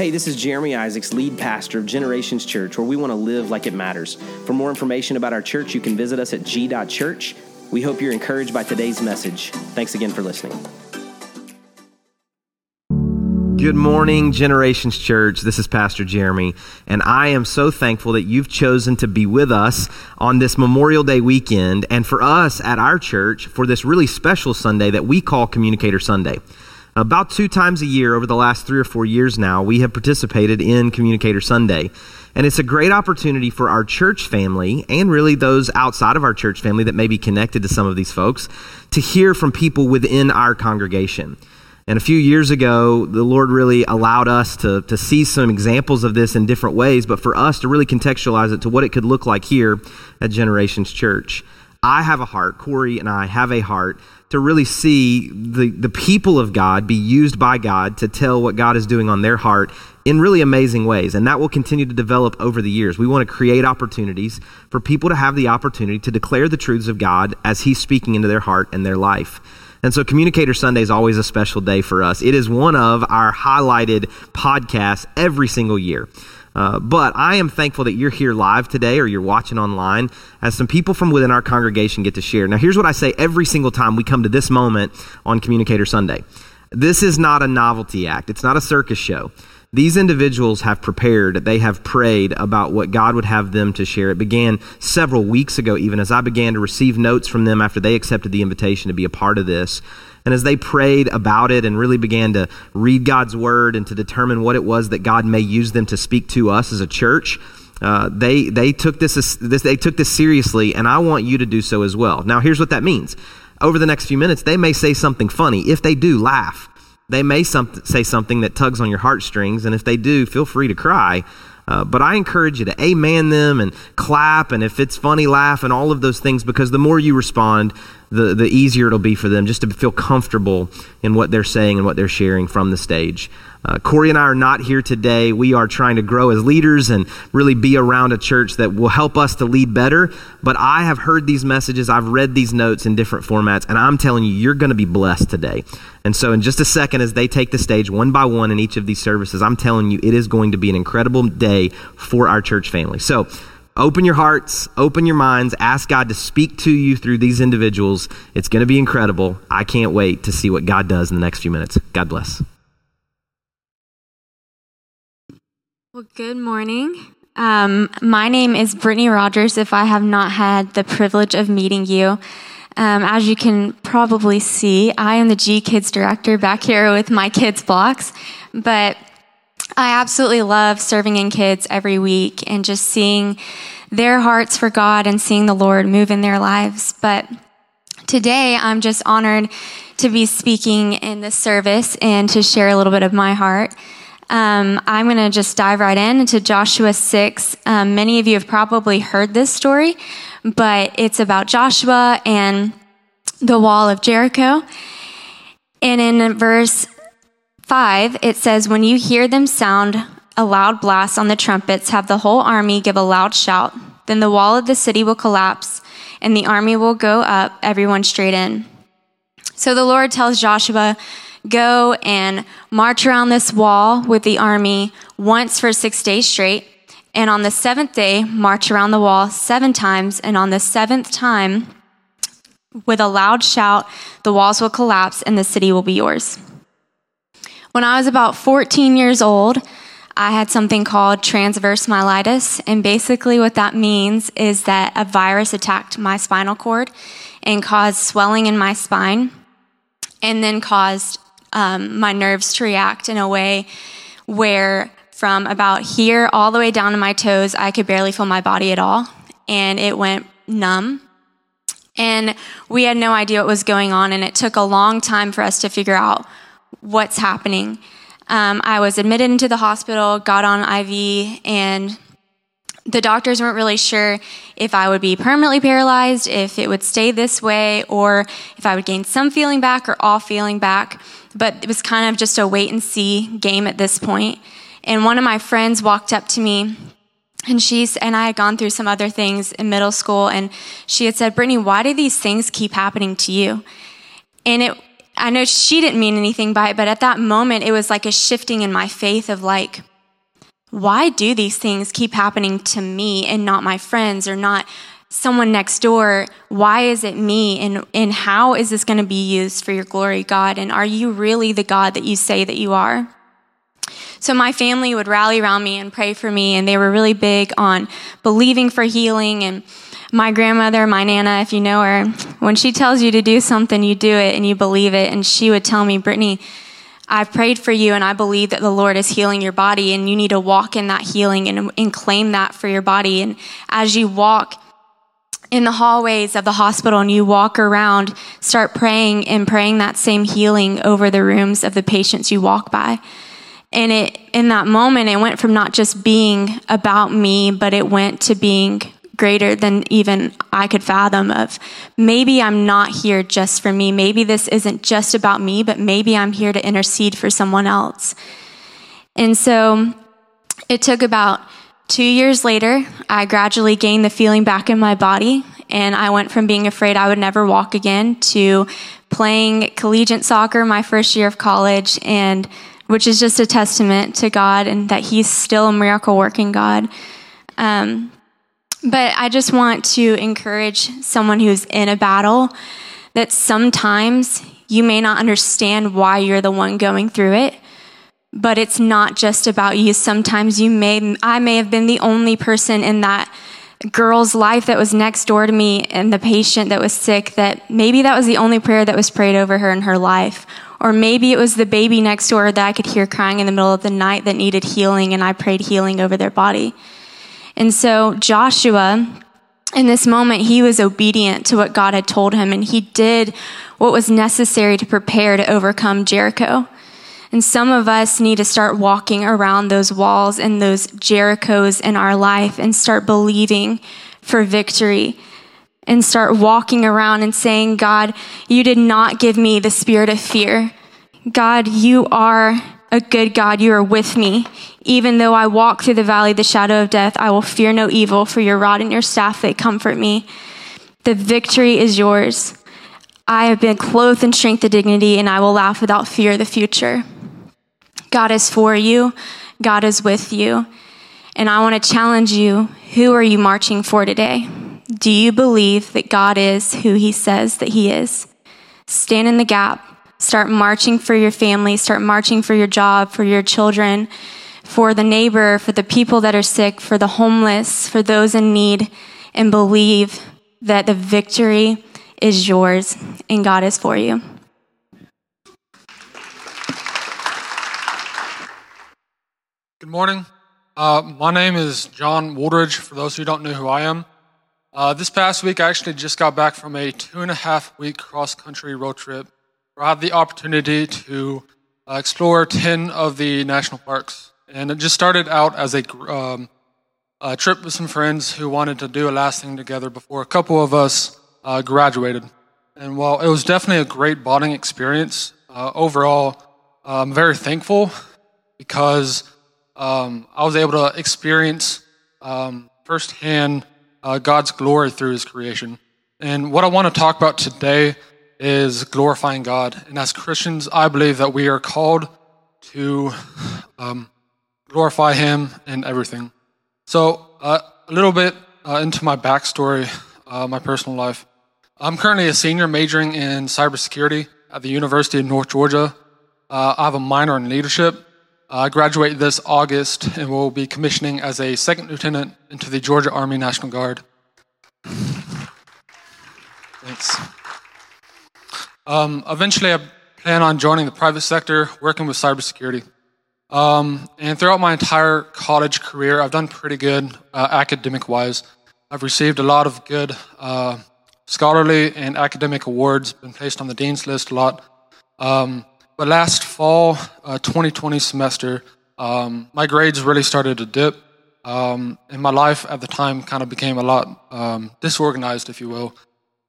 Hey, this is Jeremy Isaacs, lead pastor of Generations Church, where we want to live like it matters. For more information about our church, you can visit us at g.church. We hope you're encouraged by today's message. Thanks again for listening. Good morning, Generations Church. This is Pastor Jeremy, and I am so thankful that you've chosen to be with us on this Memorial Day weekend, and for us at our church for this really special Sunday that we call Communicator Sunday. About two times a year over the last three or four years now, we have participated in Communicator Sunday. And it's a great opportunity for our church family and really those outside of our church family that may be connected to some of these folks to hear from people within our congregation. And a few years ago, the Lord really allowed us to, to see some examples of this in different ways, but for us to really contextualize it to what it could look like here at Generations Church. I have a heart, Corey and I have a heart to really see the, the people of God be used by God to tell what God is doing on their heart in really amazing ways. And that will continue to develop over the years. We want to create opportunities for people to have the opportunity to declare the truths of God as He's speaking into their heart and their life. And so Communicator Sunday is always a special day for us. It is one of our highlighted podcasts every single year. Uh, but I am thankful that you're here live today or you're watching online as some people from within our congregation get to share. Now, here's what I say every single time we come to this moment on Communicator Sunday this is not a novelty act, it's not a circus show. These individuals have prepared, they have prayed about what God would have them to share. It began several weeks ago, even as I began to receive notes from them after they accepted the invitation to be a part of this. And as they prayed about it and really began to read God's word and to determine what it was that God may use them to speak to us as a church, uh, they they took this, this they took this seriously, and I want you to do so as well. Now, here's what that means. Over the next few minutes, they may say something funny. If they do, laugh. They may some, say something that tugs on your heartstrings, and if they do, feel free to cry. Uh, but I encourage you to amen them and clap, and if it's funny, laugh, and all of those things, because the more you respond, the, the easier it'll be for them just to feel comfortable in what they're saying and what they're sharing from the stage. Uh, Corey and I are not here today. We are trying to grow as leaders and really be around a church that will help us to lead better. But I have heard these messages, I've read these notes in different formats, and I'm telling you, you're going to be blessed today. And so, in just a second, as they take the stage one by one in each of these services, I'm telling you, it is going to be an incredible day for our church family. So, Open your hearts, open your minds, ask God to speak to you through these individuals. It's going to be incredible. I can't wait to see what God does in the next few minutes. God bless. Well, good morning. Um, my name is Brittany Rogers. If I have not had the privilege of meeting you, um, as you can probably see, I am the G Kids director back here with my kids' blocks. But I absolutely love serving in kids every week and just seeing their hearts for God and seeing the Lord move in their lives. But today I'm just honored to be speaking in this service and to share a little bit of my heart. Um, I'm going to just dive right in into Joshua 6. Um, many of you have probably heard this story, but it's about Joshua and the wall of Jericho. And in verse 5, it says, When you hear them sound a loud blast on the trumpets, have the whole army give a loud shout. Then the wall of the city will collapse, and the army will go up, everyone straight in. So the Lord tells Joshua, Go and march around this wall with the army once for six days straight. And on the seventh day, march around the wall seven times. And on the seventh time, with a loud shout, the walls will collapse and the city will be yours. When I was about 14 years old, I had something called transverse myelitis. And basically, what that means is that a virus attacked my spinal cord and caused swelling in my spine, and then caused um, my nerves to react in a way where from about here all the way down to my toes, I could barely feel my body at all. And it went numb. And we had no idea what was going on. And it took a long time for us to figure out what's happening. Um, I was admitted into the hospital, got on IV, and the doctors weren't really sure if I would be permanently paralyzed, if it would stay this way, or if I would gain some feeling back or all feeling back. But it was kind of just a wait and see game at this point. And one of my friends walked up to me and she's and I had gone through some other things in middle school and she had said, Brittany, why do these things keep happening to you? And it I know she didn't mean anything by it, but at that moment, it was like a shifting in my faith of like, why do these things keep happening to me and not my friends or not someone next door? Why is it me? And, and how is this going to be used for your glory, God? And are you really the God that you say that you are? So my family would rally around me and pray for me, and they were really big on believing for healing. And my grandmother, my Nana, if you know her, when she tells you to do something, you do it and you believe it. And she would tell me, Brittany, I've prayed for you and I believe that the Lord is healing your body and you need to walk in that healing and, and claim that for your body. And as you walk in the hallways of the hospital and you walk around, start praying and praying that same healing over the rooms of the patients you walk by. And it, in that moment, it went from not just being about me, but it went to being greater than even I could fathom of maybe I'm not here just for me. Maybe this isn't just about me, but maybe I'm here to intercede for someone else. And so it took about two years later, I gradually gained the feeling back in my body. And I went from being afraid I would never walk again to playing collegiate soccer my first year of college and which is just a testament to God and that He's still a miracle working God. Um, but I just want to encourage someone who's in a battle that sometimes you may not understand why you're the one going through it, but it's not just about you. Sometimes you may, I may have been the only person in that girl's life that was next door to me and the patient that was sick that maybe that was the only prayer that was prayed over her in her life or maybe it was the baby next door that I could hear crying in the middle of the night that needed healing, and I prayed healing over their body. And so Joshua, in this moment, he was obedient to what God had told him, and he did what was necessary to prepare to overcome Jericho. And some of us need to start walking around those walls and those Jerichos in our life and start believing for victory and start walking around and saying, God, you did not give me the spirit of fear. God, you are a good God. You are with me. Even though I walk through the valley of the shadow of death, I will fear no evil, for your rod and your staff, they comfort me. The victory is yours. I have been clothed in strength and dignity, and I will laugh without fear of the future. God is for you. God is with you. And I want to challenge you who are you marching for today? Do you believe that God is who he says that he is? Stand in the gap. Start marching for your family. Start marching for your job, for your children, for the neighbor, for the people that are sick, for the homeless, for those in need, and believe that the victory is yours and God is for you. Good morning. Uh, my name is John Woolridge, for those who don't know who I am. Uh, this past week, I actually just got back from a two and a half week cross country road trip where I had the opportunity to uh, explore 10 of the national parks. And it just started out as a, um, a, trip with some friends who wanted to do a last thing together before a couple of us uh, graduated. And while it was definitely a great bonding experience, uh, overall, I'm very thankful because um, I was able to experience um, firsthand uh, God's glory through his creation. And what I want to talk about today is glorifying God. And as Christians, I believe that we are called to um, glorify him in everything. So, uh, a little bit uh, into my backstory, uh, my personal life. I'm currently a senior majoring in cybersecurity at the University of North Georgia. Uh, I have a minor in leadership I graduate this August and will be commissioning as a second lieutenant into the Georgia Army National Guard. Thanks. Um, eventually, I plan on joining the private sector, working with cybersecurity. Um, and throughout my entire college career, I've done pretty good uh, academic wise. I've received a lot of good uh, scholarly and academic awards, been placed on the dean's list a lot. Um, but last fall, uh, 2020 semester, um, my grades really started to dip. Um, and my life at the time kind of became a lot um, disorganized, if you will.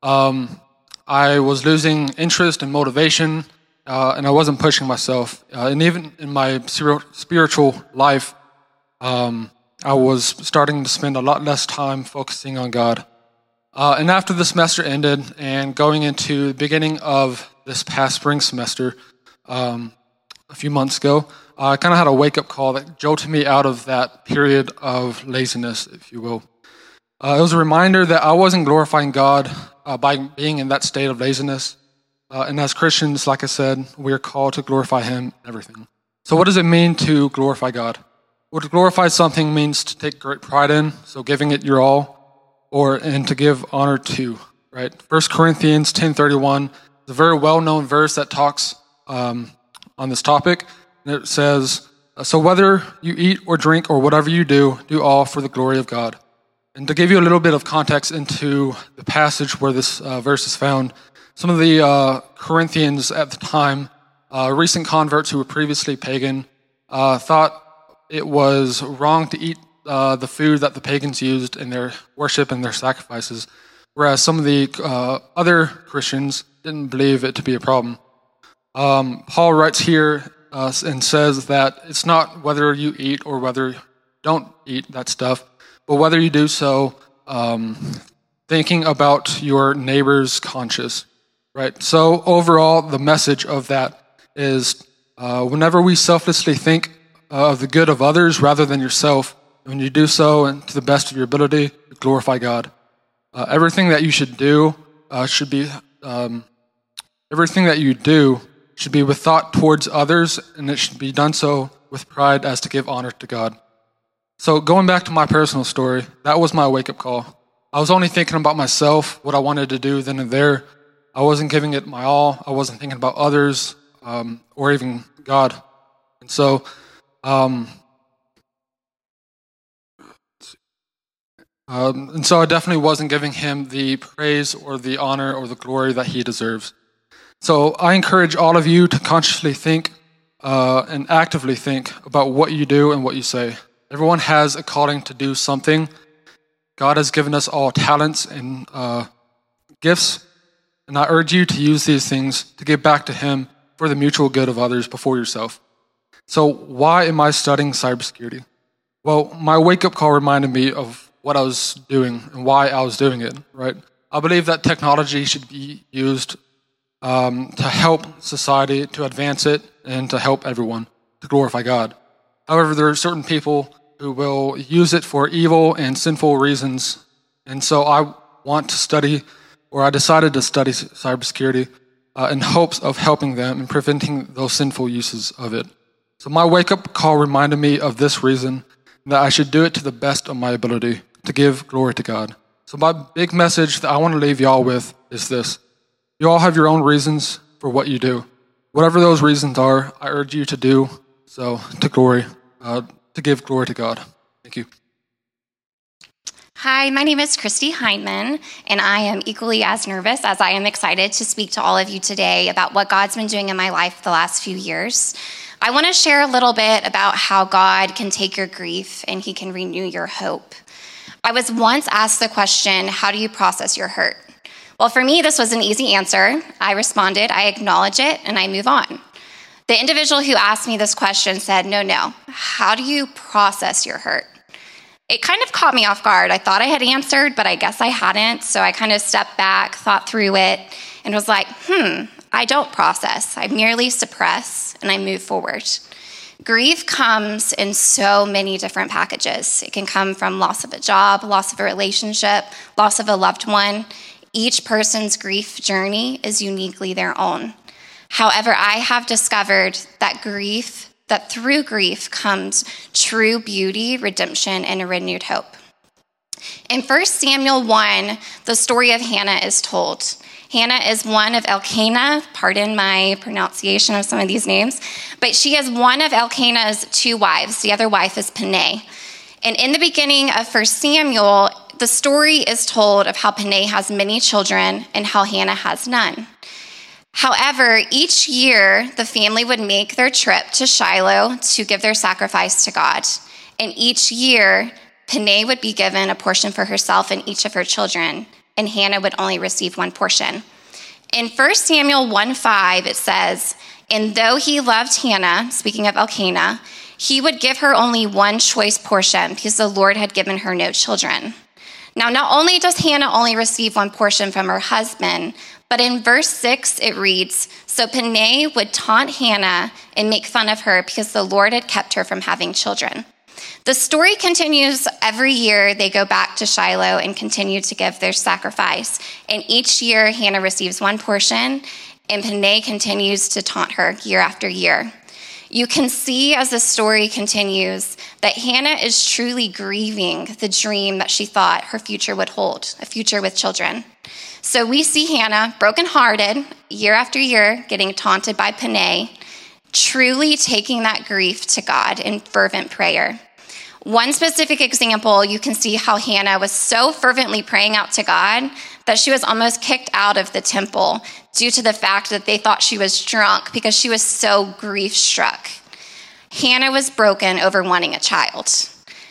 Um, I was losing interest and motivation, uh, and I wasn't pushing myself. Uh, and even in my spiritual life, um, I was starting to spend a lot less time focusing on God. Uh, and after the semester ended and going into the beginning of this past spring semester, um, a few months ago, I kind of had a wake up call that jolted me out of that period of laziness, if you will. Uh, it was a reminder that I wasn't glorifying God uh, by being in that state of laziness. Uh, and as Christians, like I said, we are called to glorify Him in everything. So, what does it mean to glorify God? Well, to glorify something means to take great pride in, so giving it your all, or and to give honor to. Right? First Corinthians ten thirty one is a very well known verse that talks um, on this topic. And it says, "So whether you eat or drink or whatever you do, do all for the glory of God." And to give you a little bit of context into the passage where this uh, verse is found, some of the uh, Corinthians at the time, uh, recent converts who were previously pagan, uh, thought it was wrong to eat uh, the food that the pagans used in their worship and their sacrifices, whereas some of the uh, other Christians didn't believe it to be a problem. Um, Paul writes here and says that it's not whether you eat or whether don't eat that stuff but whether you do so um, thinking about your neighbor's conscience, right? So, overall, the message of that is uh, whenever we selflessly think uh, of the good of others rather than yourself, when you do so and to the best of your ability, glorify God. Uh, everything that you should do uh, should be, um, everything that you do should be with thought towards others, and it should be done so with pride as to give honor to God. So, going back to my personal story, that was my wake up call. I was only thinking about myself, what I wanted to do then and there. I wasn't giving it my all. I wasn't thinking about others um, or even God. And so, um, um, and so I definitely wasn't giving him the praise or the honor or the glory that he deserves. So I encourage all of you to consciously think uh, and actively think about what you do and what you say. Everyone has a calling to do something. God has given us all talents and uh, gifts, and I urge you to use these things to give back to Him for the mutual good of others before yourself. So, why am I studying cybersecurity? Well, my wake up call reminded me of what I was doing and why I was doing it, right? I believe that technology should be used um, to help society, to advance it, and to help everyone, to glorify God. However, there are certain people who will use it for evil and sinful reasons. And so I want to study, or I decided to study cybersecurity uh, in hopes of helping them and preventing those sinful uses of it. So my wake up call reminded me of this reason that I should do it to the best of my ability to give glory to God. So my big message that I want to leave y'all with is this. You all have your own reasons for what you do. Whatever those reasons are, I urge you to do so to glory, uh, to give glory to God. Thank you. Hi, my name is Christy Heinman, and I am equally as nervous as I am excited to speak to all of you today about what God's been doing in my life the last few years. I want to share a little bit about how God can take your grief and He can renew your hope. I was once asked the question, How do you process your hurt? Well, for me, this was an easy answer. I responded, I acknowledge it, and I move on. The individual who asked me this question said, No, no. How do you process your hurt? It kind of caught me off guard. I thought I had answered, but I guess I hadn't. So I kind of stepped back, thought through it, and was like, hmm, I don't process. I merely suppress and I move forward. Grief comes in so many different packages. It can come from loss of a job, loss of a relationship, loss of a loved one. Each person's grief journey is uniquely their own. However, I have discovered that grief, that through grief comes true beauty, redemption, and a renewed hope. In 1 Samuel 1, the story of Hannah is told. Hannah is one of Elkanah, pardon my pronunciation of some of these names, but she is one of Elkanah's two wives. The other wife is Peninnah. And in the beginning of 1 Samuel, the story is told of how Peninnah has many children and how Hannah has none. However, each year the family would make their trip to Shiloh to give their sacrifice to God. And each year, Peninnah would be given a portion for herself and each of her children, and Hannah would only receive one portion. In 1 Samuel 1 5, it says, And though he loved Hannah, speaking of Elkanah, he would give her only one choice portion because the Lord had given her no children. Now, not only does Hannah only receive one portion from her husband, But in verse 6, it reads So Peninnah would taunt Hannah and make fun of her because the Lord had kept her from having children. The story continues every year. They go back to Shiloh and continue to give their sacrifice. And each year, Hannah receives one portion, and Peninnah continues to taunt her year after year. You can see as the story continues that Hannah is truly grieving the dream that she thought her future would hold a future with children. So we see Hannah, brokenhearted, year after year, getting taunted by Peninnah, truly taking that grief to God in fervent prayer. One specific example, you can see how Hannah was so fervently praying out to God that she was almost kicked out of the temple due to the fact that they thought she was drunk because she was so grief struck. Hannah was broken over wanting a child.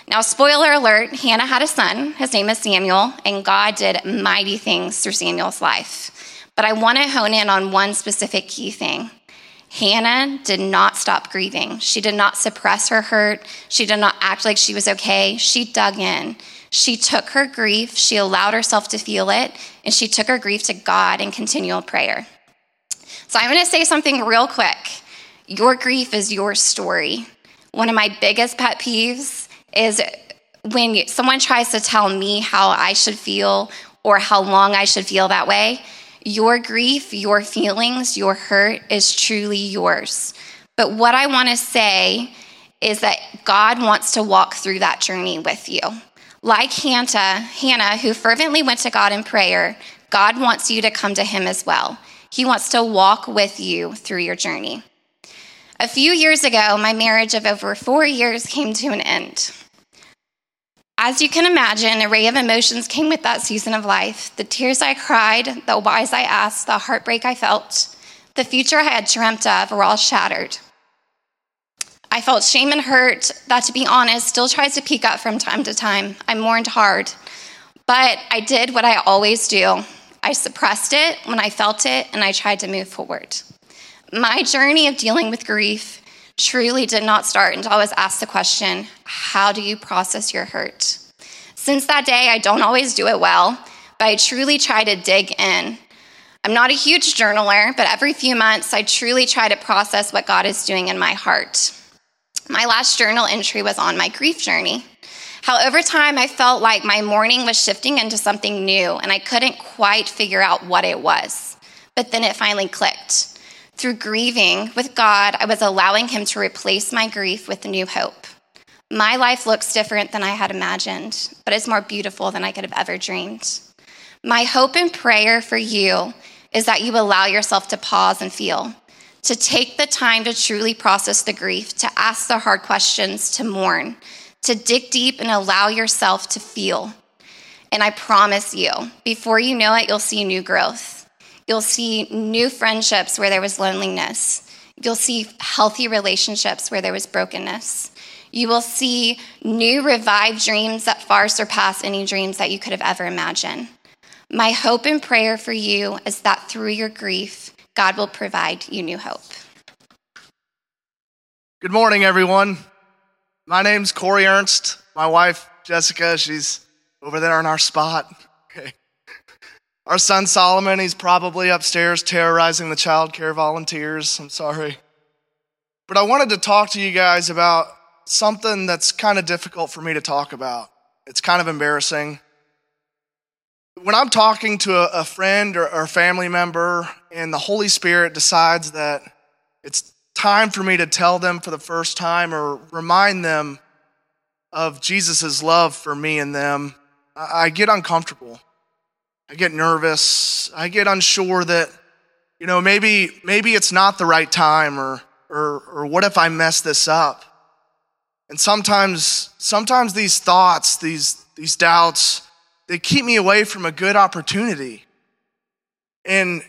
Now, spoiler alert Hannah had a son. His name is Samuel, and God did mighty things through Samuel's life. But I want to hone in on one specific key thing. Hannah did not stop grieving. She did not suppress her hurt. She did not act like she was okay. She dug in. She took her grief, she allowed herself to feel it, and she took her grief to God in continual prayer. So I'm going to say something real quick. Your grief is your story. One of my biggest pet peeves is when someone tries to tell me how I should feel or how long I should feel that way. Your grief, your feelings, your hurt is truly yours. But what I want to say is that God wants to walk through that journey with you. Like Hannah, Hannah, who fervently went to God in prayer, God wants you to come to Him as well. He wants to walk with you through your journey. A few years ago, my marriage of over four years came to an end. As you can imagine, an array of emotions came with that season of life the tears I cried, the whys I asked, the heartbreak I felt, the future I had dreamt of were all shattered. I felt shame and hurt that, to be honest, still tries to peek up from time to time. I mourned hard. But I did what I always do I suppressed it when I felt it, and I tried to move forward. My journey of dealing with grief truly did not start until I was asked the question How do you process your hurt? Since that day, I don't always do it well, but I truly try to dig in. I'm not a huge journaler, but every few months, I truly try to process what God is doing in my heart. My last journal entry was on my grief journey. How over time I felt like my mourning was shifting into something new, and I couldn't quite figure out what it was. But then it finally clicked. Through grieving with God, I was allowing Him to replace my grief with new hope. My life looks different than I had imagined, but it's more beautiful than I could have ever dreamed. My hope and prayer for you is that you allow yourself to pause and feel, to take the time to truly process the grief, to ask the hard questions, to mourn, to dig deep and allow yourself to feel. And I promise you, before you know it, you'll see new growth. You'll see new friendships where there was loneliness. You'll see healthy relationships where there was brokenness. You will see new revived dreams that far surpass any dreams that you could have ever imagined. My hope and prayer for you is that through your grief, God will provide you new hope. Good morning, everyone. My name's Corey Ernst. My wife, Jessica, she's over there in our spot. Our son Solomon, he's probably upstairs terrorizing the child care volunteers. I'm sorry. But I wanted to talk to you guys about something that's kind of difficult for me to talk about. It's kind of embarrassing. When I'm talking to a, friend or, or a family member and the Holy Spirit decides that it's time for me to tell them for the first time or remind them of Jesus' love for me and them, I get uncomfortable. I get nervous. I get unsure that, you know, maybe, maybe it's not the right time or, or, or what if I mess this up? And sometimes, sometimes these thoughts, these, these doubts, they keep me away from a good opportunity. And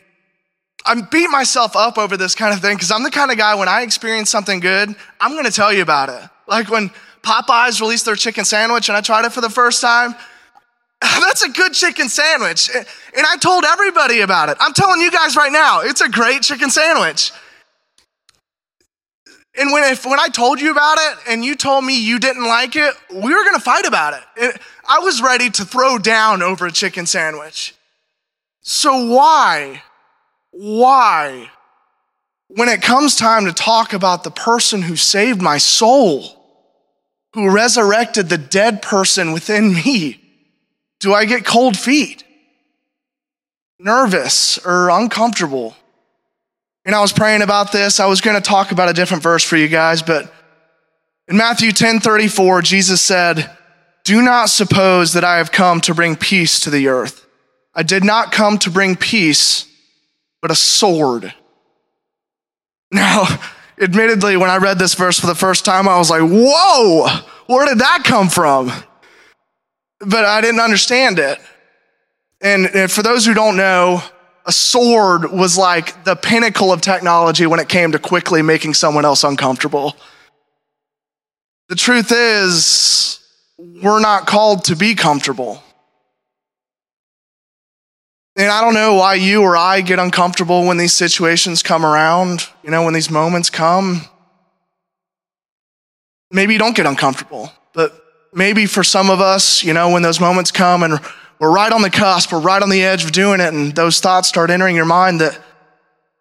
I beat myself up over this kind of thing because I'm the kind of guy when I experience something good, I'm going to tell you about it. Like when Popeyes released their chicken sandwich and I tried it for the first time, That's a good chicken sandwich. And I told everybody about it. I'm telling you guys right now, it's a great chicken sandwich. And when, if, when I told you about it and you told me you didn't like it, we were gonna fight about it. it. I was ready to throw down over a chicken sandwich. So, why? why, when it comes time to talk about the person who saved my soul, who resurrected the dead person within me, do I get cold feet, nervous, or uncomfortable? And I was praying about this. I was going to talk about a different verse for you guys, but in Matthew 10 34, Jesus said, Do not suppose that I have come to bring peace to the earth. I did not come to bring peace, but a sword. Now, admittedly, when I read this verse for the first time, I was like, whoa, where did that come from? But I didn't understand it. And, for those who don't know, a sword was like the pinnacle of technology when it came to quickly making someone else uncomfortable. The truth is, we're not called to be comfortable. And I don't know why you or I get uncomfortable when these situations come around, you know, when these moments come. Maybe you don't get uncomfortable, but maybe for some of us, you know, when those moments come and we're right on the cusp, we're right on the edge of doing it, and those thoughts start entering your mind that,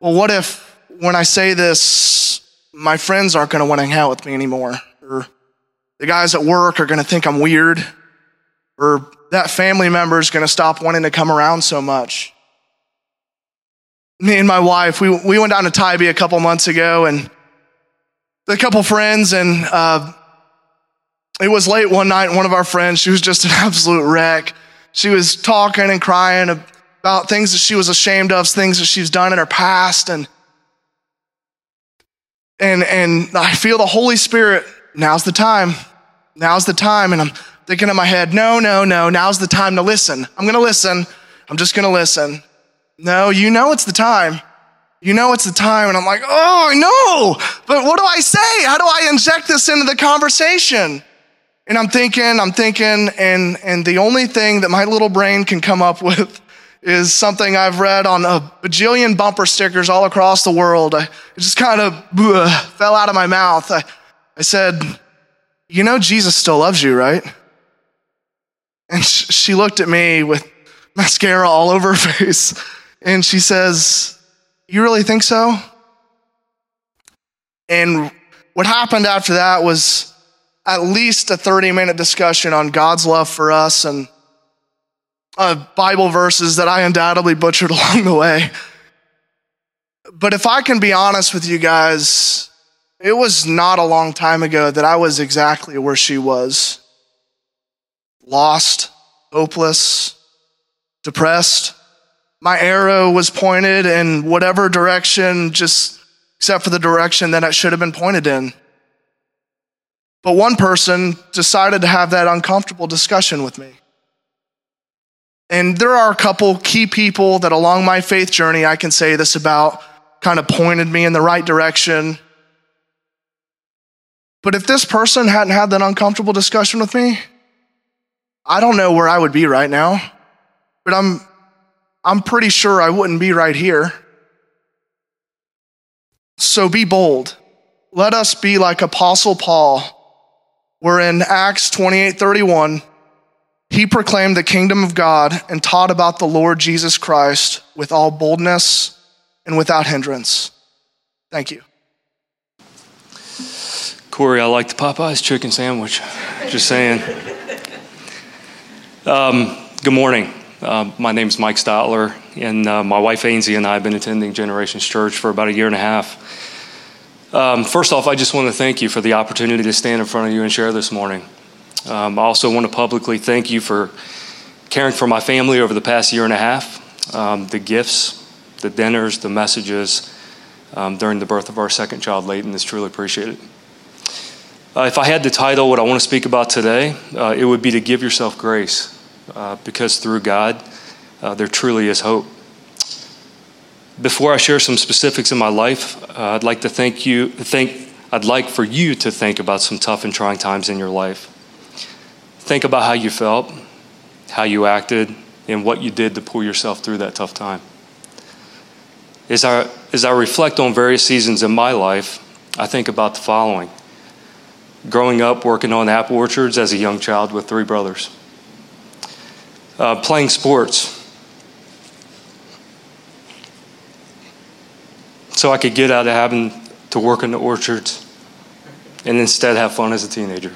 well, what if when I say this, my friends aren't going to want to hang out with me anymore? Or the guys at work are going to think I'm weird? Or that family member is going to stop wanting to come around so much. Me and my wife, we, we went down to Tybee a couple months ago and a couple friends, and uh, it was late one night. And one of our friends, she was just an absolute wreck. She was talking and crying about things that she was ashamed of, things that she's done in her past, and and and I feel the Holy Spirit. Now's the time. Now's the time, and I'm thinking in my head, no, no, no, now's the time to listen. I'm going to listen. I'm just going to listen. No, you know it's the time. You know it's the time. And I'm like, oh, I know. But what do I say? How do I inject this into the conversation? And I'm thinking, I'm thinking, and, and the only thing that my little brain can come up with is something I've read on a bajillion bumper stickers all across the world. I, it just kind of fell out of my mouth. I, I said, You know, Jesus still loves you, right? And she looked at me with mascara all over her face and she says, You really think so? And what happened after that was at least a 30 minute discussion on God's love for us and uh, Bible verses that I undoubtedly butchered along the way. But if I can be honest with you guys, it was not a long time ago that I was exactly where she was lost, hopeless, depressed. My arrow was pointed in whatever direction, just except for the direction that it should have been pointed in. But one person decided to have that uncomfortable discussion with me. And there are a couple key people that along my faith journey I can say this about, kind of pointed me in the right direction. But if this person hadn't had that uncomfortable discussion with me, I don't know where I would be right now, but I'm, I'm pretty sure I wouldn't be right here. So be bold. Let us be like Apostle Paul, where in Acts 28 31, he proclaimed the kingdom of God and taught about the Lord Jesus Christ with all boldness and without hindrance. Thank you. Corey, I like the Popeyes chicken sandwich. Just saying. Um, good morning. Uh, my name is Mike Stotler, and uh, my wife Ainsley and I have been attending Generations Church for about a year and a half. Um, first off, I just want to thank you for the opportunity to stand in front of you and share this morning. Um, I also want to publicly thank you for caring for my family over the past year and a half, um, the gifts, the dinners, the messages um, during the birth of our second child, Leighton, is truly appreciated. Uh, if I had to title what I want to speak about today, uh, it would be to give yourself grace, uh, because through God, uh, there truly is hope. Before I share some specifics in my life, uh, I'd like to thank you. Think I'd like for you to think about some tough and trying times in your life. Think about how you felt, how you acted, and what you did to pull yourself through that tough time. As I, as I reflect on various seasons in my life, I think about the following growing up working on apple orchards as a young child with three brothers, uh, playing sports, so I could get out of having to work in the orchards and instead have fun as a teenager.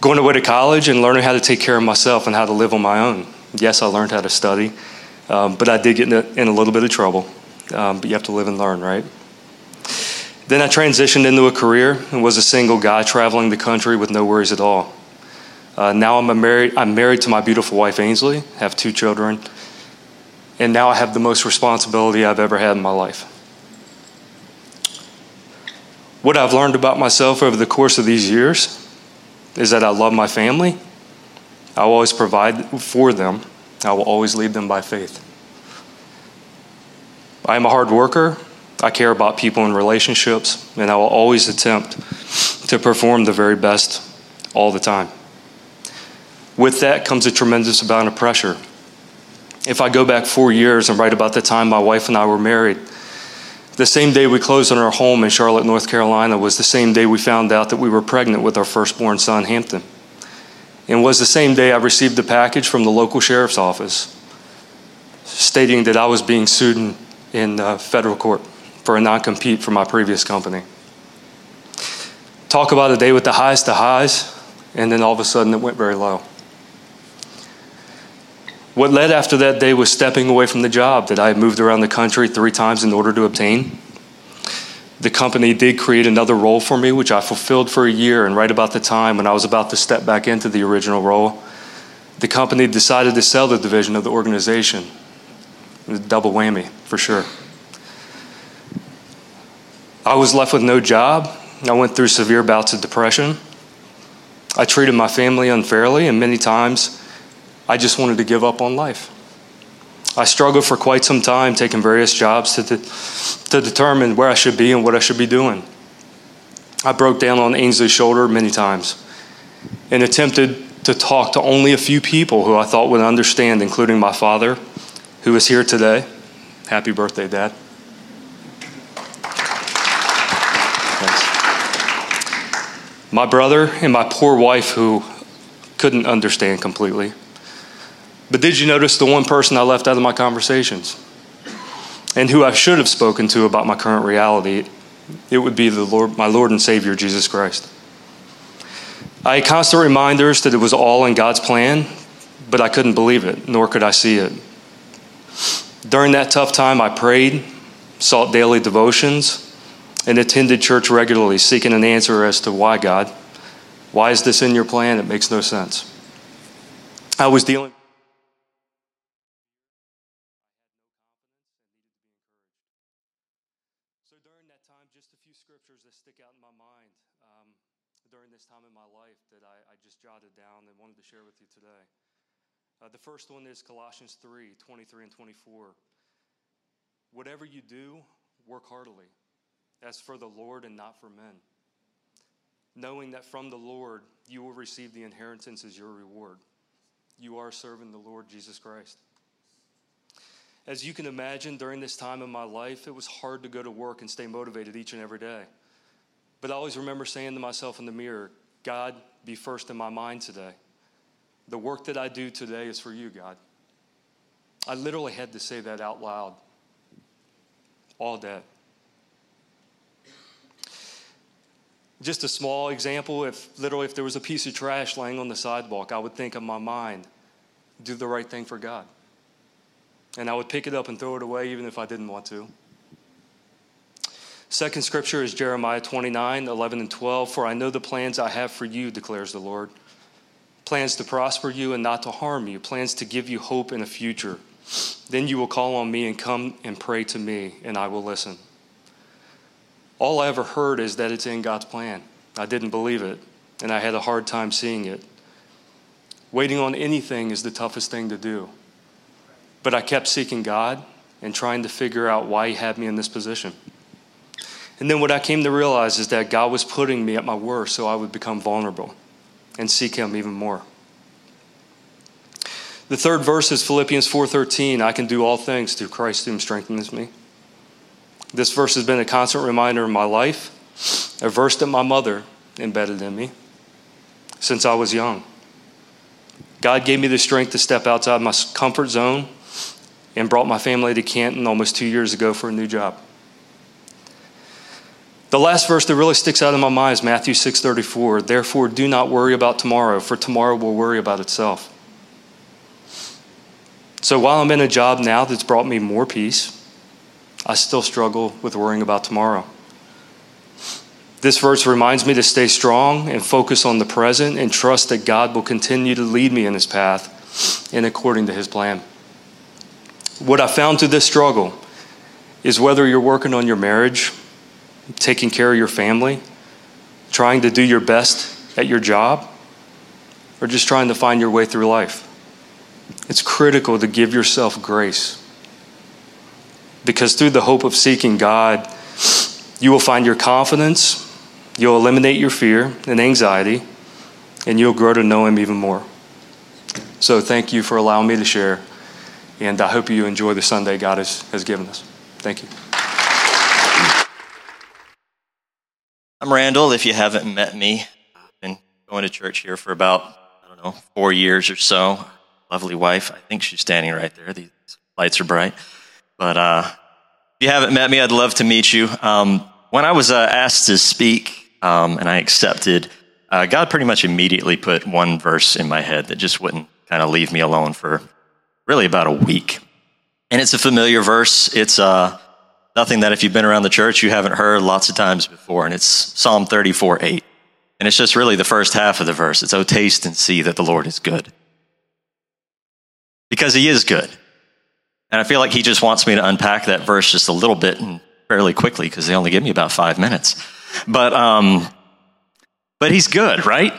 Going away to college and learning how to take care of myself and how to live on my own. Yes, I learned how to study, um, but I did get in a, little bit of trouble. Um, but you have to live and learn, right? Then I transitioned into a career and was a single guy traveling the country with no worries at all. Uh, now I'm married. I'm married to my beautiful wife Ainsley. Have two children, and now I have the most responsibility I've ever had in my life. What I've learned about myself over the course of these years is that I love my family. I will always provide for them. I will always lead them by faith. I am a hard worker. I care about people and relationships, and I will always attempt to perform the very best all the time. With that comes a tremendous amount of pressure. If I go back four years and right about the time my wife and I were married, the same day we closed on our home in Charlotte, North Carolina, was the same day we found out that we were pregnant with our firstborn son, Hampton. And was the same day I received a package from the local sheriff's office stating that I was being sued in, in uh, federal court for a non compete for my previous company. Talk about a day with the highest of highs, and then all of a sudden it went very low. What led after that day was stepping away from the job that I had moved around the country three times in order to obtain. The company did create another role for me, which I fulfilled for a year. And right about the time when I was about to step back into the original role, the company decided to sell the division of the organization. It was a double whammy, for sure. I was left with no job. I went through severe bouts of depression. I treated my family unfairly, and many times I just wanted to give up on life. I struggled for quite some time taking various jobs to, de- to determine where I should be and what I should be doing. I broke down on Ainsley's shoulder many times and attempted to talk to only a few people who I thought would understand, including my father, who is here today. Happy birthday, Dad. Thanks. My brother and my poor wife, who couldn't understand completely. But did you notice the one person I left out of my conversations? And who I should have spoken to about my current reality? It would be the Lord, my Lord and Savior, Jesus Christ. I had constant reminders that it was all in God's plan, but I couldn't believe it, nor could I see it. During that tough time, I prayed, sought daily devotions, and attended church regularly, seeking an answer as to why, God. Why is this in your plan? It makes no sense. I was dealing share with you today. Uh, the first one is Colossians 3 23 and 24. Whatever you do, work heartily, as for the Lord and not for men, knowing that from the Lord you will receive the inheritance as your reward. You are serving the Lord Jesus Christ. As you can imagine, during this time in my life, it was hard to go to work and stay motivated each and every day. But I always remember saying to myself in the mirror, God, be first in my mind today. The work that I do today is for you, God. I literally had to say that out loud all day. Just a small example if literally if there was a piece of trash laying on the sidewalk, I would think in my mind, do the right thing for God. And I would pick it up and throw it away even if I didn't want to. Second scripture is Jeremiah 29, 11 and 12. For I know the plans I have for you, declares the Lord plans to prosper you and not to harm you, plans to give you hope in a future. Then you will call on me and come and pray to me, and I will listen. All I ever heard is that it's in God's plan. I didn't believe it, and I had a hard time seeing it. Waiting on anything is the toughest thing to do. But I kept seeking God and trying to figure out why He had me in this position. And then what I came to realize is that God was putting me at my worst so I would become vulnerable and seek him even more. The third verse is Philippians 4:13, I can do all things through Christ who strengthens me. This verse has been a constant reminder in my life, a verse that my mother embedded in me since I was young. God gave me the strength to step outside my comfort zone and brought my family to Canton almost two years ago for a new job. The last verse that really sticks out in my mind is Matthew 6:34. Therefore, do not worry about tomorrow, for tomorrow will worry about itself. So while I'm in a job now that's brought me more peace, I still struggle with worrying about tomorrow. This verse reminds me to stay strong and focus on the present and trust that God will continue to lead me in his path and according to his plan. What I found through this struggle is whether you're working on your marriage, taking care of your family, trying to do your best at your job, or just trying to find your way through life. It's critical to give yourself grace. Because through the hope of seeking God, you will find your confidence, you'll eliminate your fear and anxiety, and you'll grow to know Him even more. So, thank you for allowing me to share, and I hope you enjoy the Sunday God has, has given us. Thank you. I'm Randall. If you haven't met me, I've been going to church here for about, I don't know, four years or so lovely wife. I think she's standing right there. These lights are bright. But uh, if you haven't met me, I'd love to meet you. Um, when I was uh, asked to speak um, and I accepted, uh, God pretty much immediately put one verse in my head that just wouldn't kind of leave me alone for really about a week. And it's a familiar verse. It's uh, nothing that if you've been around the church, you haven't heard lots of times before. And it's Psalm 34 8. And it's just really the first half of the verse. It's, Oh, taste and see that the Lord is good because he is good. And I feel like he just wants me to unpack that verse just a little bit and fairly quickly because they only give me about five minutes. But, um, but he's good, right?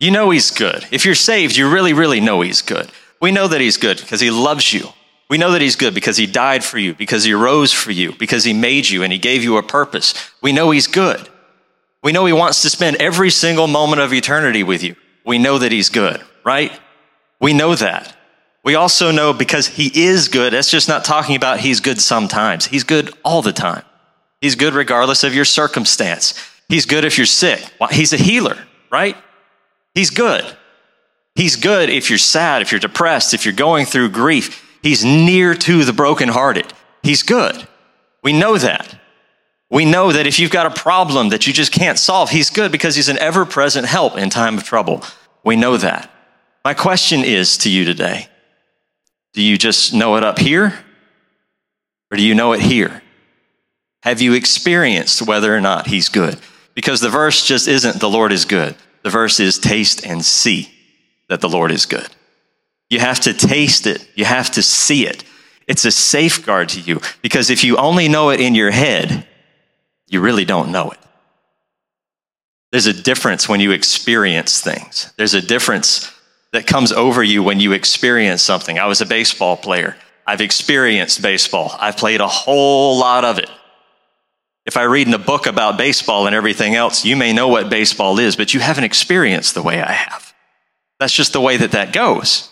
You know he's good. If you're saved, you really, really know he's good. We know that he's good because he loves you. We know that he's good because he died for you, because he rose for you, because he made you and he gave you a purpose. We know he's good. We know he wants to spend every single moment of eternity with you. We know that he's good, right? We know that. We also know because he is good, that's just not talking about he's good sometimes. He's good all the time. He's good regardless of your circumstance. He's good if you're sick. He's a healer, right? He's good. He's good if you're sad, if you're depressed, if you're going through grief. He's near to the brokenhearted. He's good. We know that. We know that if you've got a problem that you just can't solve, he's good because he's an ever present help in time of trouble. We know that. My question is to you today do you just know it up here? Or do you know it here? Have you experienced whether or not he's good? Because the verse just isn't the Lord is good. The verse is taste and see that the Lord is good. You have to taste it. You have to see it. It's a safeguard to you because if you only know it in your head, you really don't know it. There's a difference when you experience things. There's a difference that comes over you when you experience something. I was a baseball player. I've experienced baseball. I've played a whole lot of it. If I read in a book about baseball and everything else, you may know what baseball is, but you haven't experienced the way I have. That's just the way that that goes.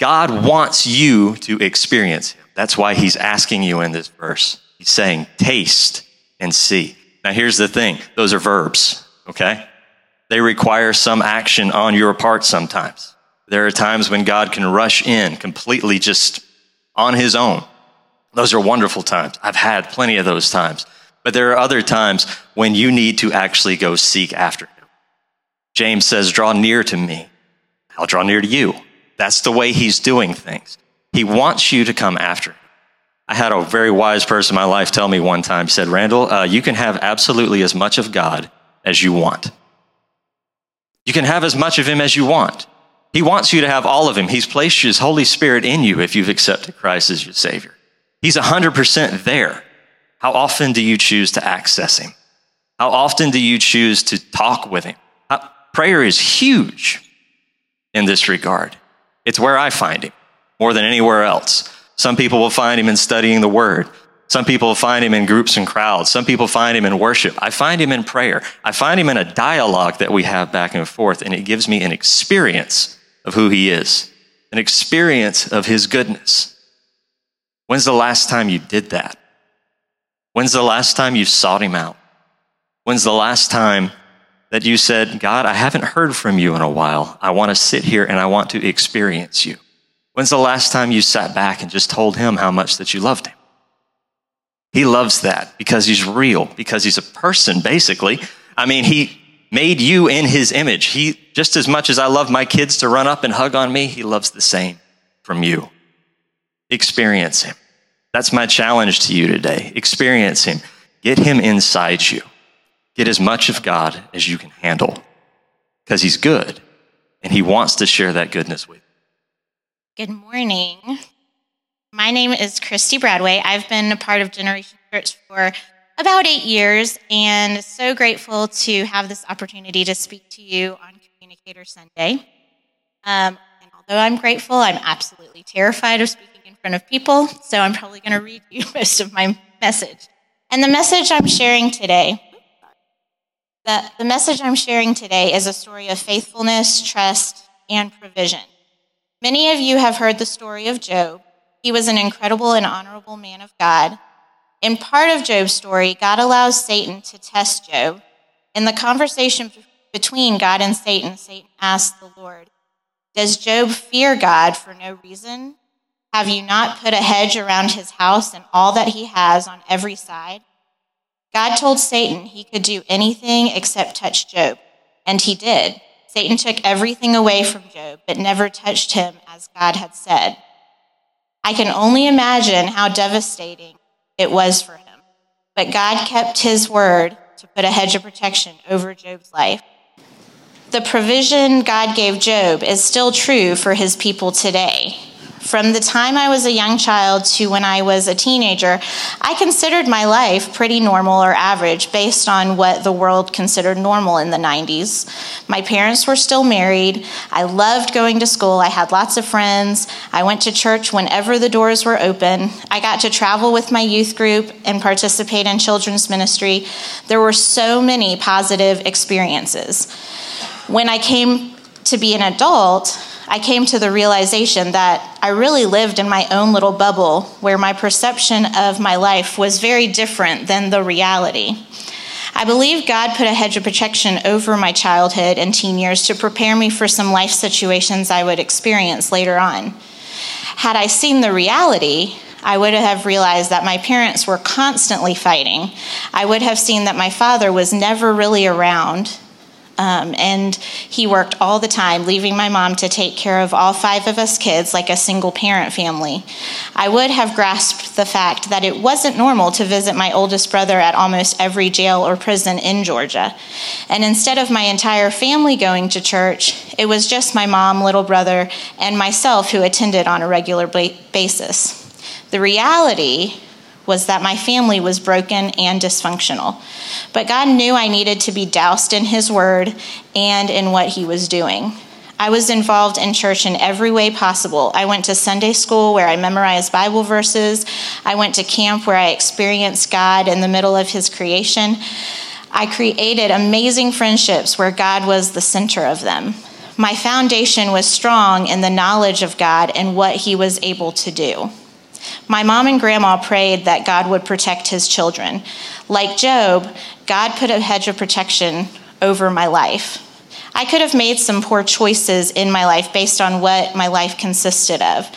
God wants you to experience Him. That's why He's asking you in this verse. He's saying, taste and see. Now, here's the thing those are verbs, okay? They require some action on your part sometimes. There are times when God can rush in completely just on his own. Those are wonderful times. I've had plenty of those times. But there are other times when you need to actually go seek after him. James says, Draw near to me. I'll draw near to you. That's the way he's doing things. He wants you to come after him. I had a very wise person in my life tell me one time, he said, Randall, uh, you can have absolutely as much of God as you want. You can have as much of Him as you want. He wants you to have all of Him. He's placed His Holy Spirit in you if you've accepted Christ as your Savior. He's 100% there. How often do you choose to access Him? How often do you choose to talk with Him? How, prayer is huge in this regard. It's where I find Him more than anywhere else. Some people will find Him in studying the Word. Some people find him in groups and crowds. Some people find him in worship. I find him in prayer. I find him in a dialogue that we have back and forth, and it gives me an experience of who he is, an experience of his goodness. When's the last time you did that? When's the last time you sought him out? When's the last time that you said, God, I haven't heard from you in a while. I want to sit here and I want to experience you? When's the last time you sat back and just told him how much that you loved him? He loves that because he's real, because he's a person, basically. I mean, he made you in his image. He, just as much as I love my kids to run up and hug on me, he loves the same from you. Experience him. That's my challenge to you today. Experience him. Get him inside you. Get as much of God as you can handle because he's good and he wants to share that goodness with you. Good morning. My name is Christy Bradway. I've been a part of Generation Church for about eight years and so grateful to have this opportunity to speak to you on Communicator Sunday. Um, and although I'm grateful, I'm absolutely terrified of speaking in front of people, so I'm probably going to read you most of my message. And the message I'm sharing today, the, the message I'm sharing today is a story of faithfulness, trust, and provision. Many of you have heard the story of Job. He was an incredible and honorable man of God in part of Job's story, God allows Satan to test Job. In the conversation between God and Satan, Satan asks the Lord, Does Job fear God for no reason? Have you not put a hedge around his house and all that he has on every side? God told Satan he could do anything except touch Job, and he did. Satan took everything away from Job, but never touched him as God had said. I can only imagine how devastating it was for him. But God kept his word to put a hedge of protection over Job's life. The provision God gave Job is still true for his people today. From the time I was a young child to when I was a teenager, I considered my life pretty normal or average based on what the world considered normal in the 90s. My parents were still married. I loved going to school. I had lots of friends. I went to church whenever the doors were open. I got to travel with my youth group and participate in children's ministry. There were so many positive experiences. When I came to be an adult, I came to the realization that I really lived in my own little bubble where my perception of my life was very different than the reality. I believe God put a hedge of protection over my childhood and teen years to prepare me for some life situations I would experience later on. Had I seen the reality, I would have realized that my parents were constantly fighting. I would have seen that my father was never really around um, and he worked all the time, leaving my mom to take care of all five of us kids like a single parent family. I would have grasped the fact that it wasn't normal to visit my oldest brother at almost every jail or prison in Georgia. And instead of my entire family going to church, it was just my mom, little brother, and myself who attended on a regular basis. The reality was that my family was broken and dysfunctional. But God knew I needed to be doused in His Word and in what He was doing. I was involved in church in every way possible. I went to Sunday school where I memorized Bible verses. I went to camp where I experienced God in the middle of His creation. I created amazing friendships where God was the center of them. My foundation was strong in the knowledge of God and what He was able to do. My mom and grandma prayed that God would protect his children. Like Job, God put a hedge of protection over my life. I could have made some poor choices in my life based on what my life consisted of,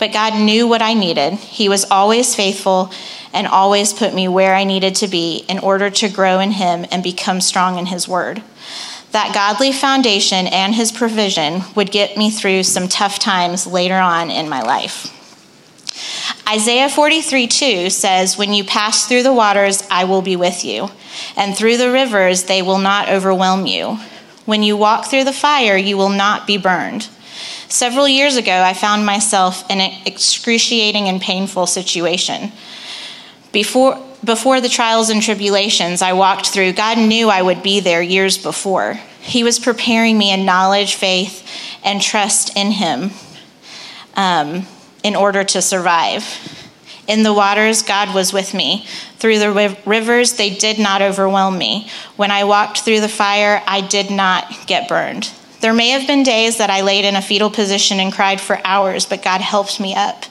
but God knew what I needed. He was always faithful and always put me where I needed to be in order to grow in Him and become strong in His Word. That godly foundation and His provision would get me through some tough times later on in my life. Isaiah 43 2 says, When you pass through the waters, I will be with you, and through the rivers, they will not overwhelm you. When you walk through the fire, you will not be burned. Several years ago, I found myself in an excruciating and painful situation. Before, before the trials and tribulations I walked through, God knew I would be there years before. He was preparing me in knowledge, faith, and trust in Him. Um, in order to survive. In the waters, God was with me. Through the rivers, they did not overwhelm me. When I walked through the fire, I did not get burned. There may have been days that I laid in a fetal position and cried for hours, but God helped me up.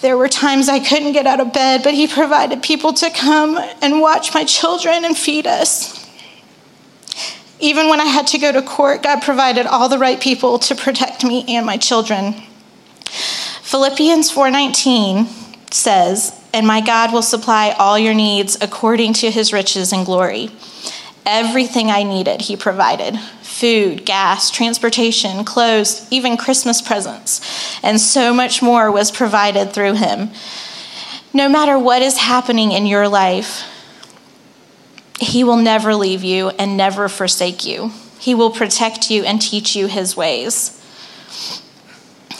There were times I couldn't get out of bed, but He provided people to come and watch my children and feed us. Even when I had to go to court, God provided all the right people to protect me and my children. Philippians 4:19 says, "And my God will supply all your needs according to his riches and glory." Everything I needed, he provided food, gas, transportation, clothes, even Christmas presents, and so much more was provided through him. No matter what is happening in your life, he will never leave you and never forsake you. He will protect you and teach you his ways.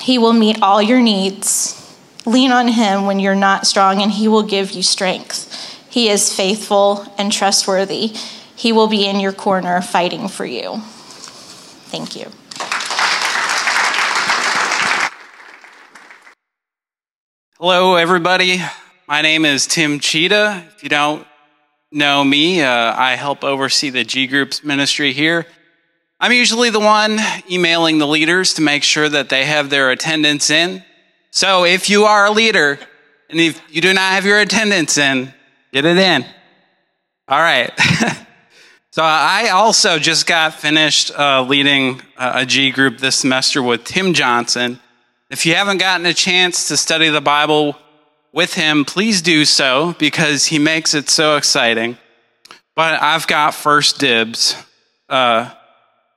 He will meet all your needs. Lean on him when you're not strong, and he will give you strength. He is faithful and trustworthy. He will be in your corner fighting for you. Thank you. Hello, everybody. My name is Tim Cheetah. If you don't know me, uh, I help oversee the G Groups ministry here. I'm usually the one emailing the leaders to make sure that they have their attendance in. So if you are a leader and if you do not have your attendance in, get it in. All right. so I also just got finished uh, leading a G group this semester with Tim Johnson. If you haven't gotten a chance to study the Bible with him, please do so because he makes it so exciting. But I've got first dibs. Uh,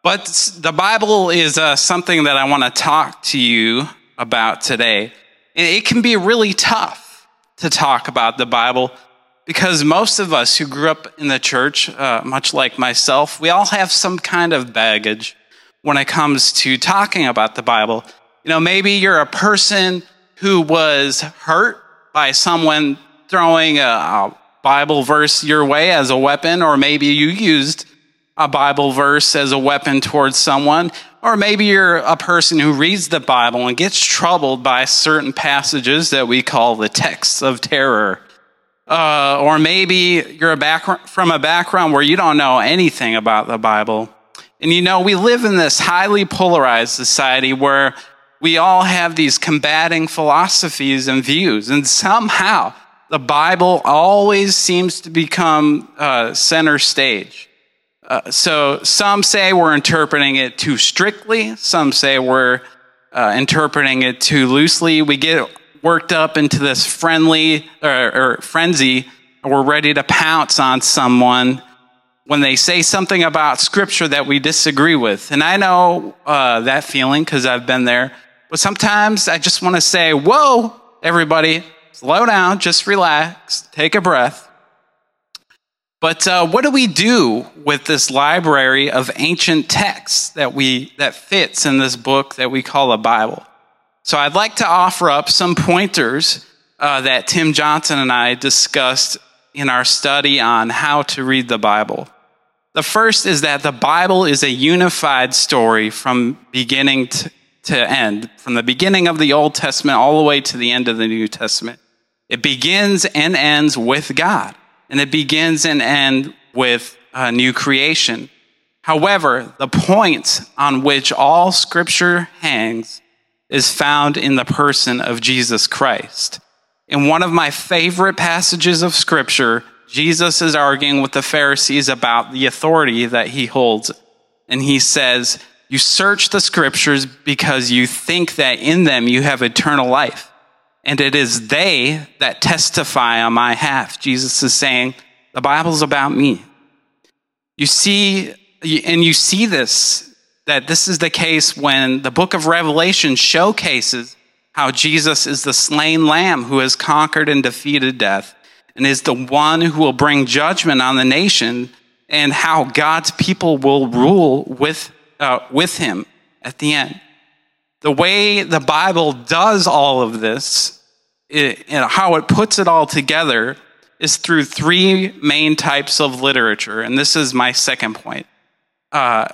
but the Bible is uh, something that I want to talk to you about today. And it can be really tough to talk about the Bible because most of us who grew up in the church, uh, much like myself, we all have some kind of baggage when it comes to talking about the Bible. You know, maybe you're a person who was hurt by someone throwing a, a Bible verse your way as a weapon, or maybe you used a Bible verse as a weapon towards someone, or maybe you're a person who reads the Bible and gets troubled by certain passages that we call the texts of terror. Uh, or maybe you're a back, from a background where you don't know anything about the Bible. And you know, we live in this highly polarized society where we all have these combating philosophies and views, and somehow the Bible always seems to become uh, center stage. Uh, so some say we're interpreting it too strictly. Some say we're uh, interpreting it too loosely. We get worked up into this friendly or, or frenzy. We're ready to pounce on someone when they say something about scripture that we disagree with. And I know uh, that feeling because I've been there. But sometimes I just want to say, whoa, everybody, slow down, just relax, take a breath. But uh, what do we do with this library of ancient texts that we that fits in this book that we call a Bible? So I'd like to offer up some pointers uh, that Tim Johnson and I discussed in our study on how to read the Bible. The first is that the Bible is a unified story from beginning to, to end, from the beginning of the Old Testament all the way to the end of the New Testament. It begins and ends with God and it begins and ends with a new creation. However, the point on which all scripture hangs is found in the person of Jesus Christ. In one of my favorite passages of scripture, Jesus is arguing with the Pharisees about the authority that he holds. And he says, You search the scriptures because you think that in them you have eternal life and it is they that testify on my behalf. Jesus is saying, the Bible's about me. You see, and you see this, that this is the case when the book of Revelation showcases how Jesus is the slain lamb who has conquered and defeated death and is the one who will bring judgment on the nation and how God's people will rule with, uh, with him at the end. The way the Bible does all of this, it, know, how it puts it all together, is through three main types of literature. And this is my second point. Uh,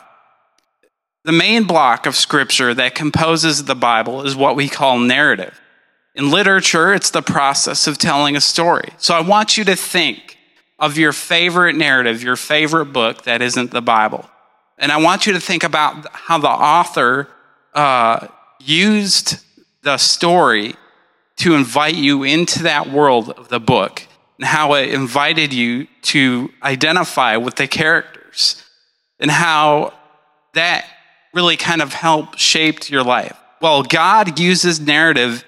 the main block of scripture that composes the Bible is what we call narrative. In literature, it's the process of telling a story. So I want you to think of your favorite narrative, your favorite book that isn't the Bible. And I want you to think about how the author uh, used the story to invite you into that world of the book and how it invited you to identify with the characters. and how that really kind of helped shaped your life. Well, God uses narrative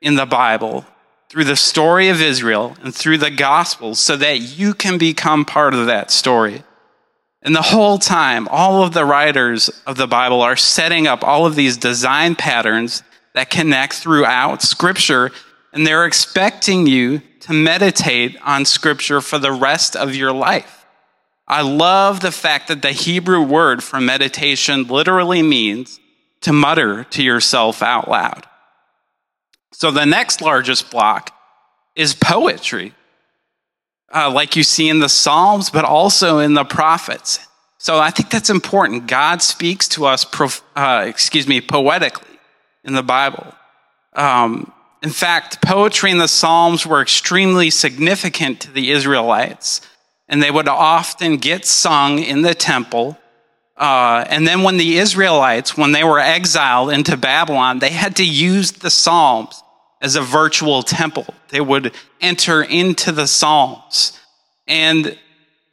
in the Bible through the story of Israel and through the Gospels so that you can become part of that story. And the whole time, all of the writers of the Bible are setting up all of these design patterns that connect throughout Scripture, and they're expecting you to meditate on Scripture for the rest of your life. I love the fact that the Hebrew word for meditation literally means to mutter to yourself out loud. So the next largest block is poetry, uh, like you see in the Psalms, but also in the prophets. So I think that's important. God speaks to us, uh, excuse me, poetically in the Bible. Um, in fact, poetry in the Psalms were extremely significant to the Israelites, and they would often get sung in the temple. Uh, and then when the Israelites, when they were exiled into Babylon, they had to use the Psalms as a virtual temple. They would enter into the Psalms, and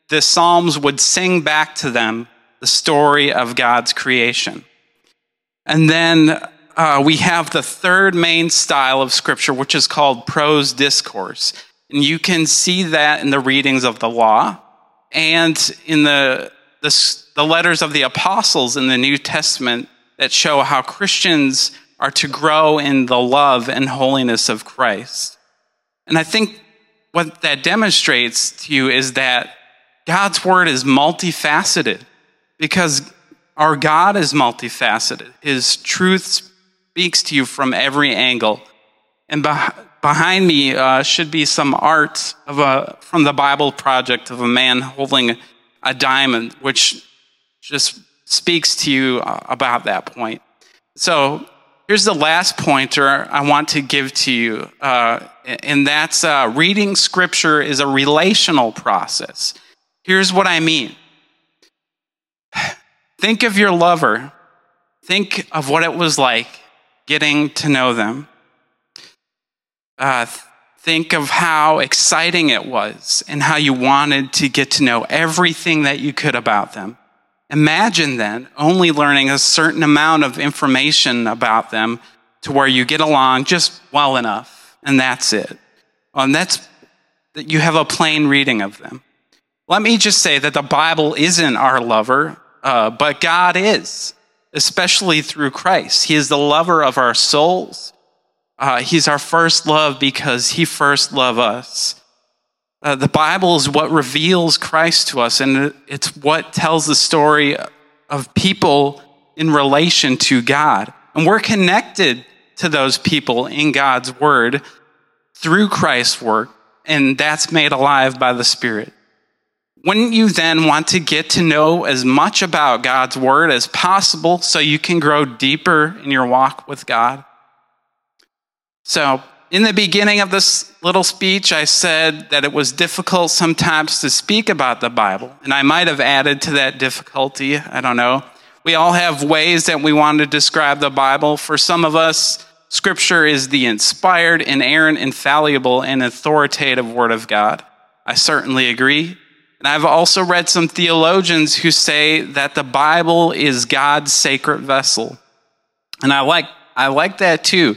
the Psalms would sing back to them the story of God's creation. And then uh, we have the third main style of scripture, which is called prose discourse. And you can see that in the readings of the law and in the, the, the letters of the apostles in the New Testament that show how Christians are to grow in the love and holiness of Christ. And I think what that demonstrates to you is that God's word is multifaceted because our God is multifaceted. His truth speaks to you from every angle. And behind me uh, should be some art of a, from the Bible Project of a man holding a diamond, which just speaks to you uh, about that point. So here's the last pointer I want to give to you, uh, and that's uh, reading scripture is a relational process. Here's what I mean think of your lover, think of what it was like getting to know them. Uh, think of how exciting it was and how you wanted to get to know everything that you could about them. Imagine then only learning a certain amount of information about them to where you get along just well enough, and that's it. And that's that you have a plain reading of them. Let me just say that the Bible isn't our lover, uh, but God is especially through Christ. He is the lover of our souls. Uh, he's our first love because he first loved us. Uh, the Bible is what reveals Christ to us, and it's what tells the story of people in relation to God. And we're connected to those people in God's word through Christ's work, and that's made alive by the Spirit. Wouldn't you then want to get to know as much about God's Word as possible so you can grow deeper in your walk with God? So, in the beginning of this little speech, I said that it was difficult sometimes to speak about the Bible, and I might have added to that difficulty. I don't know. We all have ways that we want to describe the Bible. For some of us, Scripture is the inspired, inerrant, infallible, and authoritative Word of God. I certainly agree. And I've also read some theologians who say that the Bible is God's sacred vessel. And I like, I like that too.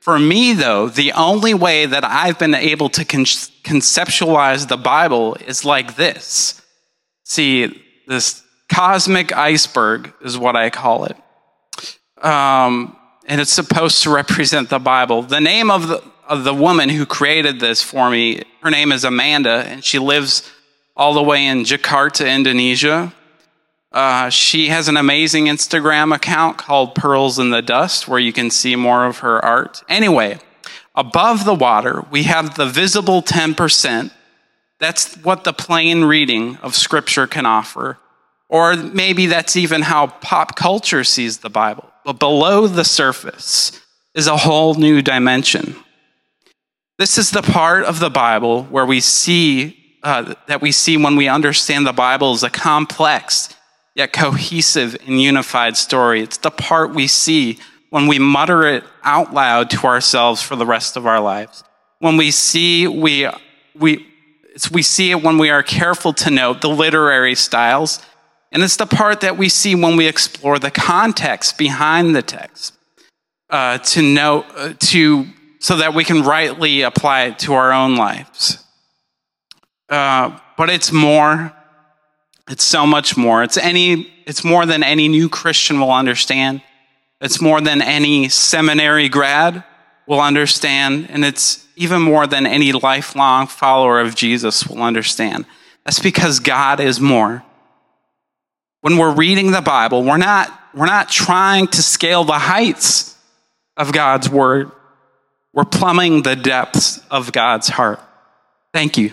For me, though, the only way that I've been able to con- conceptualize the Bible is like this. See, this cosmic iceberg is what I call it. Um, and it's supposed to represent the Bible. The name of the, of the woman who created this for me, her name is Amanda, and she lives all the way in Jakarta, Indonesia. Uh, she has an amazing Instagram account called Pearls in the Dust where you can see more of her art. Anyway, above the water, we have the visible 10%. That's what the plain reading of Scripture can offer. Or maybe that's even how pop culture sees the Bible. But below the surface is a whole new dimension. This is the part of the Bible where we see uh, that we see when we understand the Bible is a complex yet cohesive and unified story. It's the part we see when we mutter it out loud to ourselves for the rest of our lives. When we see, we, we, we see it when we are careful to note the literary styles And it's the part that we see when we explore the context behind the text uh, to know, uh, to, so that we can rightly apply it to our own lives. Uh, but it's more. It's so much more. It's any. It's more than any new Christian will understand. It's more than any seminary grad will understand, and it's even more than any lifelong follower of Jesus will understand. That's because God is more. When we're reading the Bible, we're not, we're not trying to scale the heights of God's word. We're plumbing the depths of God's heart. Thank you.